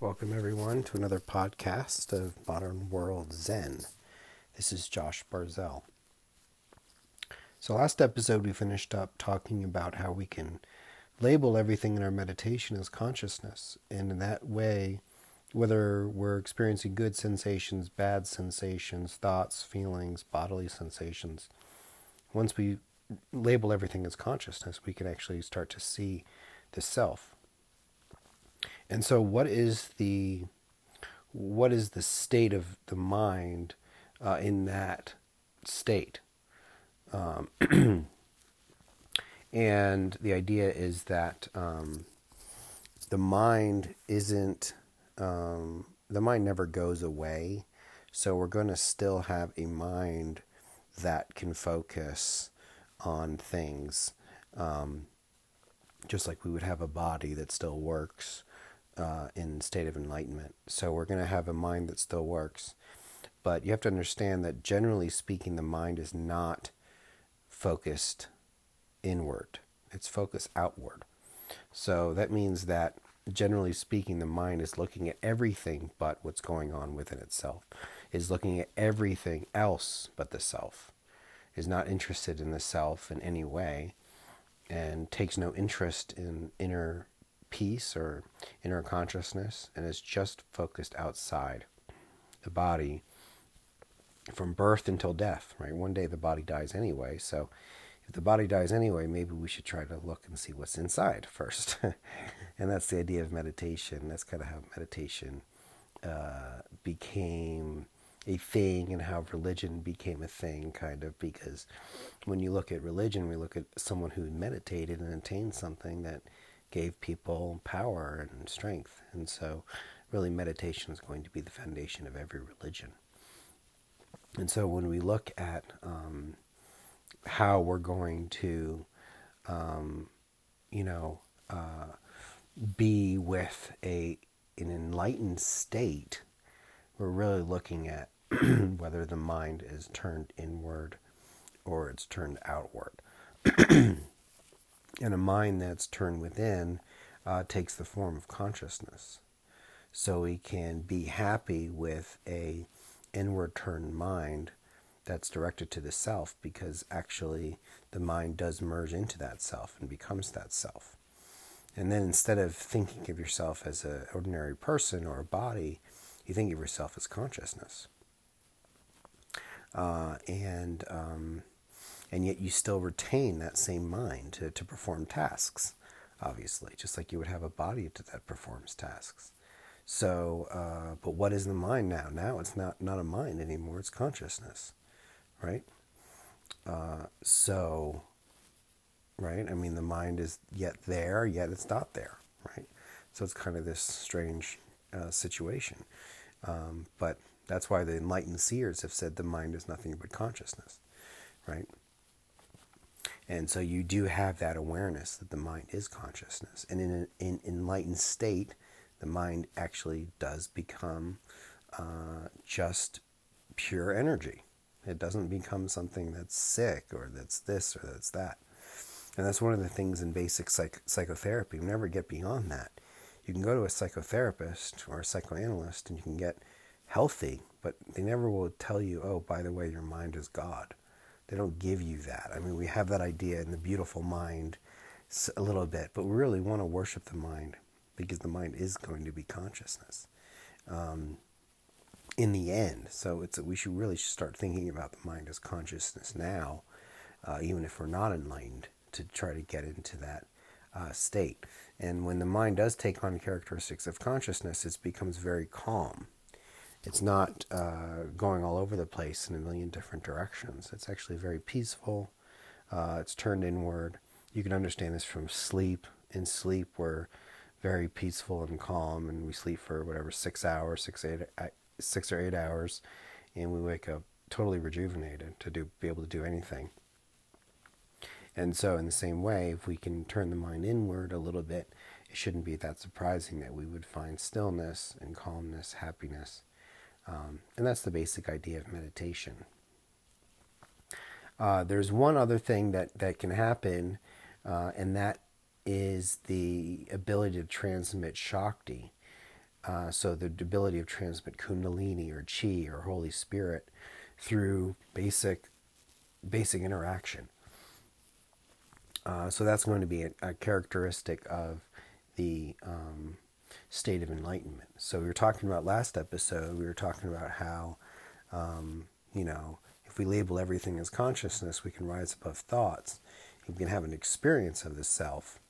Welcome, everyone, to another podcast of Modern World Zen. This is Josh Barzell. So, last episode, we finished up talking about how we can label everything in our meditation as consciousness. And in that way, whether we're experiencing good sensations, bad sensations, thoughts, feelings, bodily sensations, once we label everything as consciousness, we can actually start to see the self. And so, what is the what is the state of the mind uh, in that state? Um, and the idea is that um, the mind isn't um, the mind never goes away. So we're going to still have a mind that can focus on things, um, just like we would have a body that still works uh, in state of enlightenment. So we're going to have a mind that still works, but you have to understand that generally speaking, the mind is not focused inward; it's focused outward. So that means that generally speaking, the mind is looking at everything but what's going on within itself, is looking at everything else but the self, is not interested in the self in any way, and takes no interest in inner peace or inner consciousness, and is just focused outside the body from birth until death, right? One day the body dies anyway, so if the body dies anyway, maybe we should try to look and see what's inside first. and that's the idea of meditation. That's kind of how meditation uh, became a thing and how religion became a thing, kind of, because when you look at religion, we look at someone who meditated and attained something that gave people power and strength. And so, really, meditation is going to be the foundation of every religion. And so, when we look at um, how we're going to, um, you know, uh, be with a an enlightened state, we're really looking at whether the mind is turned inward or it's turned outward. and a mind that's turned within uh, takes the form of consciousness. So we can be happy with a inward turned mind that's directed to the self because actually the mind does merge into that self and becomes that self. And then instead of thinking of yourself as an ordinary person or a body, you think of yourself as consciousness. Uh, and um, and yet you still retain that same mind to, to perform tasks, obviously, just like you would have a body that performs tasks. So, uh, but what is the mind now? Now it's not, not a mind anymore, it's consciousness right? Uh, so, right? I mean, the mind is yet there, yet it's not there, right? So it's kind of this strange uh, situation. Um, but that's why the enlightened seers have said the mind is nothing but consciousness, right? And so you do have that awareness that the mind is consciousness. And in an enlightened state, the mind actually does become uh, just pure energy, it doesn't become something that's sick or that's this or that's that. And that's one of the things in basic psych- psychotherapy. You never get beyond that. You can go to a psychotherapist or a psychoanalyst and you can get healthy, but they never will tell you, oh, by the way, your mind is God. They don't give you that. I mean, we have that idea in the beautiful mind a little bit, but we really want to worship the mind because the mind is going to be consciousness. Um, in the end. So it's we should really start thinking about the mind as consciousness now, uh, even if we're not enlightened, to try to get into that uh, state. And when the mind does take on characteristics of consciousness, it becomes very calm. It's not uh, going all over the place in a million different directions. It's actually very peaceful. Uh, it's turned inward. You can understand this from sleep. In sleep, we're very peaceful and calm, and we sleep for whatever six hours, six eight six or eight hours, and we wake up totally rejuvenated to do be able to do anything. And so, in the same way, if we can turn the mind inward a little bit, it shouldn't be that surprising that we would find stillness and calmness, happiness. Um, and that's the basic idea of meditation. Uh, there's one other thing that, that can happen, uh, and that is the ability to transmit Shakti. Uh, so the ability of transmit Kundalini or Chi or Holy Spirit through basic basic interaction. Uh, so that's going to be a, a characteristic of the um, state of enlightenment. So we were talking about last episode. We were talking about how um, you know if we label everything as consciousness, we can rise above thoughts. We can have an experience of the self.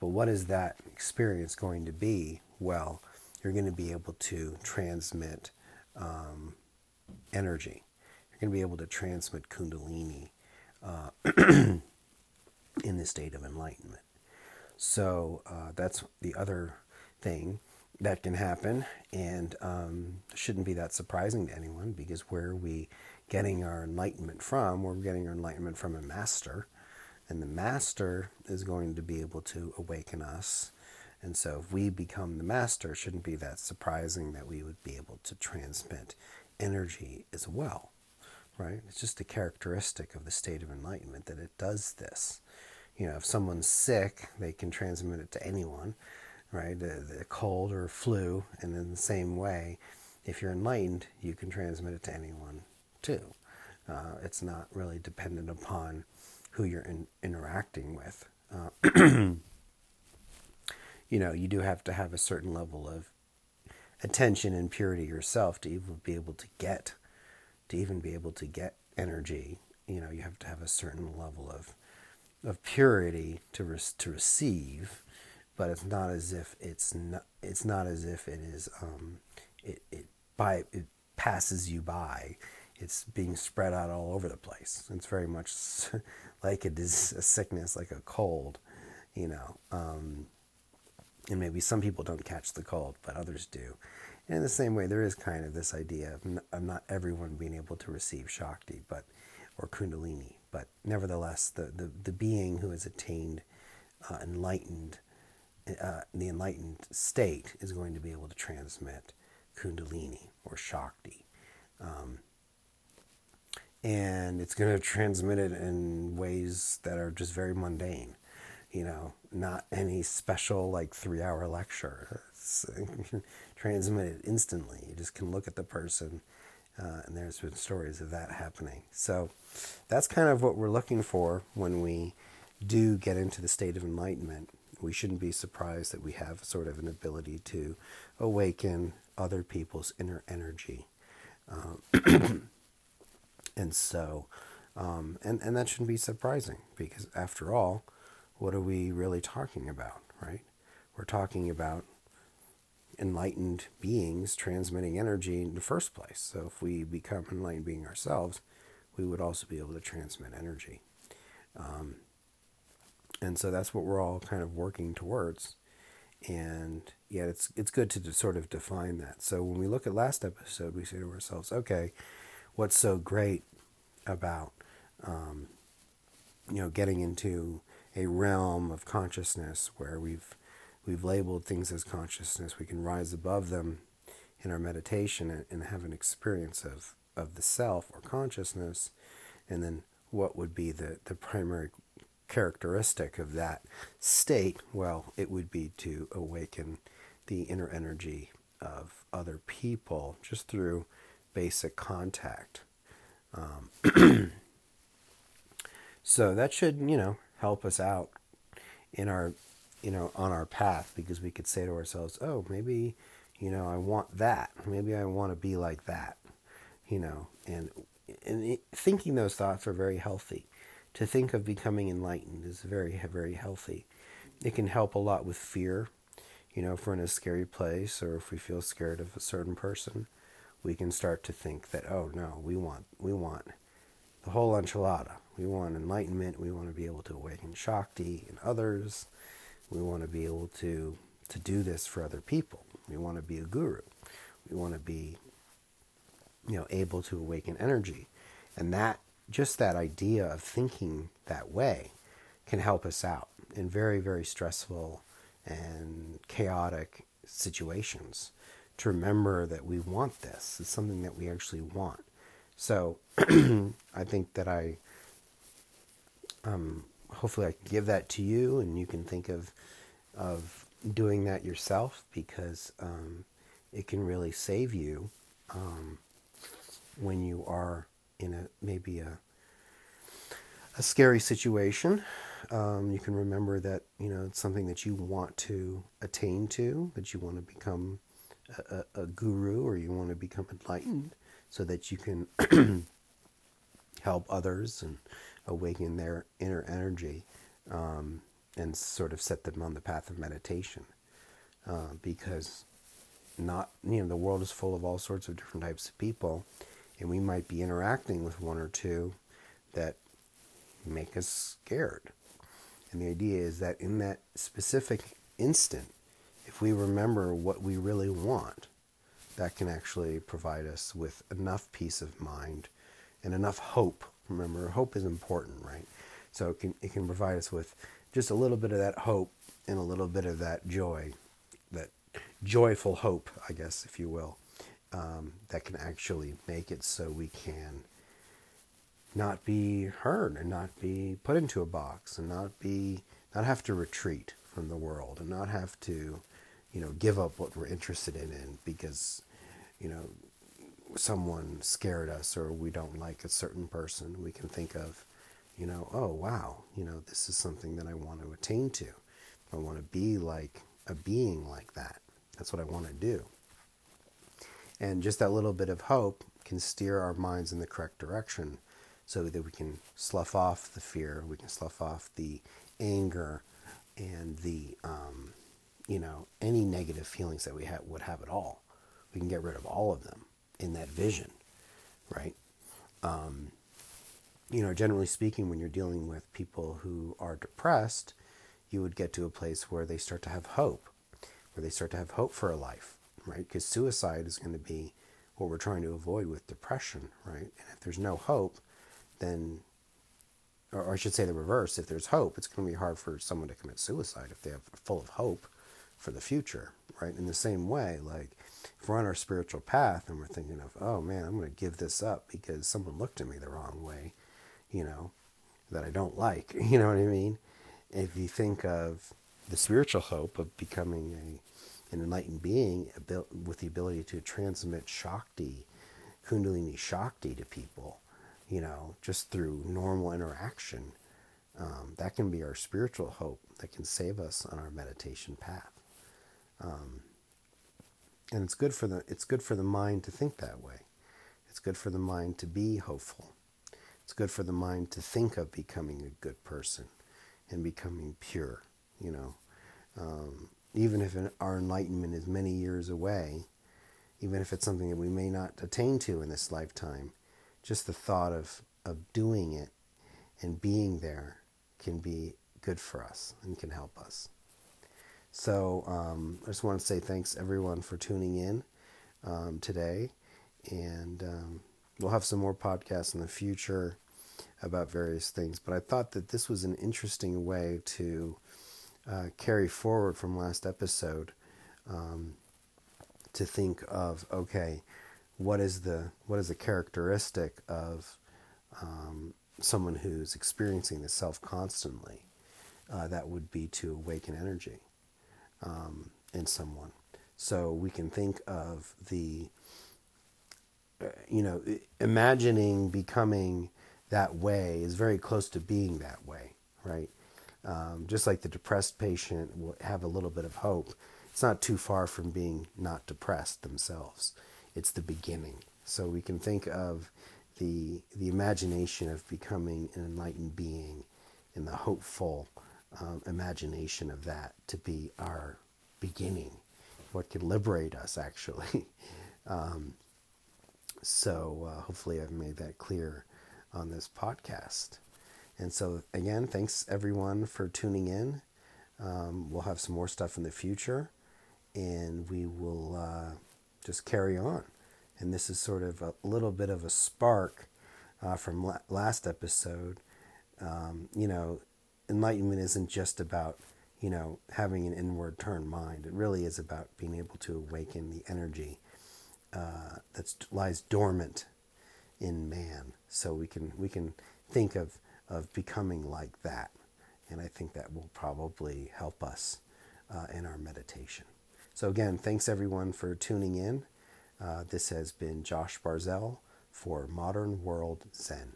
But what is that experience going to be? Well, you're going to be able to transmit um, energy. You're going to be able to transmit Kundalini uh, in the state of enlightenment. So uh, that's the other thing that can happen, and um, shouldn't be that surprising to anyone because where are we getting our enlightenment from? We're getting our enlightenment from a master, and the master is going to be able to awaken us. And so, if we become the master, it shouldn't be that surprising that we would be able to transmit energy as well, right? It's just a characteristic of the state of enlightenment that it does this. You know, if someone's sick, they can transmit it to anyone right? The, the cold or flu, and in the same way, if you're enlightened, you can transmit it to anyone too. Uh, it's not really dependent upon who you're in, interacting with. Uh, you know, you do have to have a certain level of attention and purity yourself to even be able to get, to even be able to get energy. You know, you have to have a certain level of of purity to re- to receive but it's not as if it's not it's not as if it is um, it, it by it passes you by. It's being spread out all over the place. It's very much like it is a sickness like a cold you know um, and maybe some people don't catch the cold but others do. And in the same way there is kind of this idea of, n- of not everyone being able to receive shakti but or kundalini but nevertheless the, the, the being who has attained uh, enlightened uh, the enlightened state is going to be able to transmit Kundalini or Shakti. Um, and it's going to transmit it in ways that are just very mundane, you know, not any special like three hour lecture. Transmit it instantly. You just can look at the person, uh, and there's been stories of that happening. So that's kind of what we're looking for when we do get into the state of enlightenment we shouldn't be surprised that we have sort of an ability to awaken other people's inner energy. Um, and so, um, and, and that shouldn't be surprising because after all, what are we really talking about, right? We're talking about enlightened beings transmitting energy in the first place. So if we become enlightened being ourselves, we would also be able to transmit energy. Um, and so that's what we're all kind of working towards. And yeah, it's it's good to sort of define that. So when we look at last episode, we say to ourselves, okay, what's so great about um, you know getting into a realm of consciousness where we've we've labeled things as consciousness, we can rise above them in our meditation and, and have an experience of of the self or consciousness, and then what would be the the primary characteristic of that state, well, it would be to awaken the inner energy of other people just through basic contact. Um, so that should, you know, help us out in our, you know, on our path because we could say to ourselves, oh, maybe, you know, I want that. Maybe I want to be like that, you know, and, and thinking those thoughts are very healthy to think of becoming enlightened is very, very healthy. It can help a lot with fear. You know, if we're in a scary place or if we feel scared of a certain person, we can start to think that, oh no, we want, we want the whole enchilada. We want enlightenment. We want to be able to awaken Shakti in others. We want to be able to, to do this for other people. We want to be a guru. We want to be, you know, able to awaken energy. And that just that idea of thinking that way can help us out in very, very stressful and chaotic situations to remember that we want this. It's something that we actually want. So I think that I, um, hopefully, I can give that to you, and you can think of of doing that yourself because um, it can really save you um, when you are in a maybe a a scary situation. Um, you can remember that you know it's something that you want to attain to, that you want to become a, a, a guru or you want to become enlightened, so that you can help others and awaken their inner energy um, and sort of set them on the path of meditation. Uh, because not you know the world is full of all sorts of different types of people, and we might be interacting with one or two that make us scared. And the idea is that in that specific instant, if we remember what we really want, that can actually provide us with enough peace of mind and enough hope. Remember, hope is important, right? So it can, it can provide us with just a little bit of that hope and a little bit of that joy, that joyful hope, I guess, if you will, um, that can actually make it so we can not be heard and not be put into a box and not be not have to retreat from the world and not have to you know give up what we're interested in, in because you know someone scared us or we don't like a certain person we can think of you know oh wow you know this is something that I want to attain to. I want to be like a being like that. That's what I want to do and just that little bit of hope can steer our minds in the correct direction so that we can slough off the fear, we can slough off the anger and the, um, you know, any negative feelings that we ha- would have at all. We can get rid of all of them in that vision, right? Um, you know, generally speaking, when you're dealing with people who are depressed, you would get to a place where they start to have hope, where they start to have hope for a life, right? Because suicide is going to be what we're trying to avoid with depression, right? And if there's no hope, then, or I should say the reverse, if there's hope, it's going to be hard for someone to commit suicide if they have full of hope for the future, right? In the same way, like if we're on our spiritual path and we're thinking of, oh man, I'm going to give this up because someone looked at me the wrong way, you know, that I don't like, you know what I mean? If you think of the spiritual hope of becoming a, an enlightened being with the ability to transmit Shakti, Kundalini Shakti to people, you know, just through normal interaction. Um, that can be our spiritual hope that can save us on our meditation path. Um, and it's good for the it's good for the mind to think that way. It's good for the mind to be hopeful. It's good for the mind to think of becoming a good person and becoming pure. You know, um, even if our enlightenment is many years away, even if it's something that we may not attain to in this lifetime, just the thought of, of doing it and being there can be good for us and can help us. So um, I just want to say thanks everyone for tuning in um, today, and um, we'll have some more podcasts in the future about various things. But I thought that this was an interesting way to uh, carry forward from last episode um, to think of okay, what is the what is the characteristic of um, someone who's experiencing the self constantly? Uh, that would be to awaken energy um, in someone. So we can think of the, uh, you know, imagining becoming that way is very close to being that way, right? Um, just like the depressed patient will have a little bit of hope, it's not too far from being not depressed themselves it's the beginning. So we can think of the the imagination of becoming an enlightened being, and the hopeful um, imagination of that to be our beginning, what can liberate us actually. um, so uh, hopefully I've made that clear on this podcast. And so again, thanks everyone for tuning in. Um, we'll have some more stuff in the future, and we will. Uh, just carry on. And this is sort of a little bit of a spark uh, from la- last episode. Um, you know, enlightenment isn't just about, you know, having an inward turned mind. It really is about being able to awaken the energy uh, that lies dormant in man. So we can we can think of of becoming like that, and I think that will probably help us uh, in our meditation. So, again, thanks everyone for tuning in. Uh, this has been Josh Barzell for Modern World Zen.